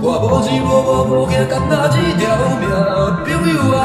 我无钱无无无惊，干那一条命，朋友啊，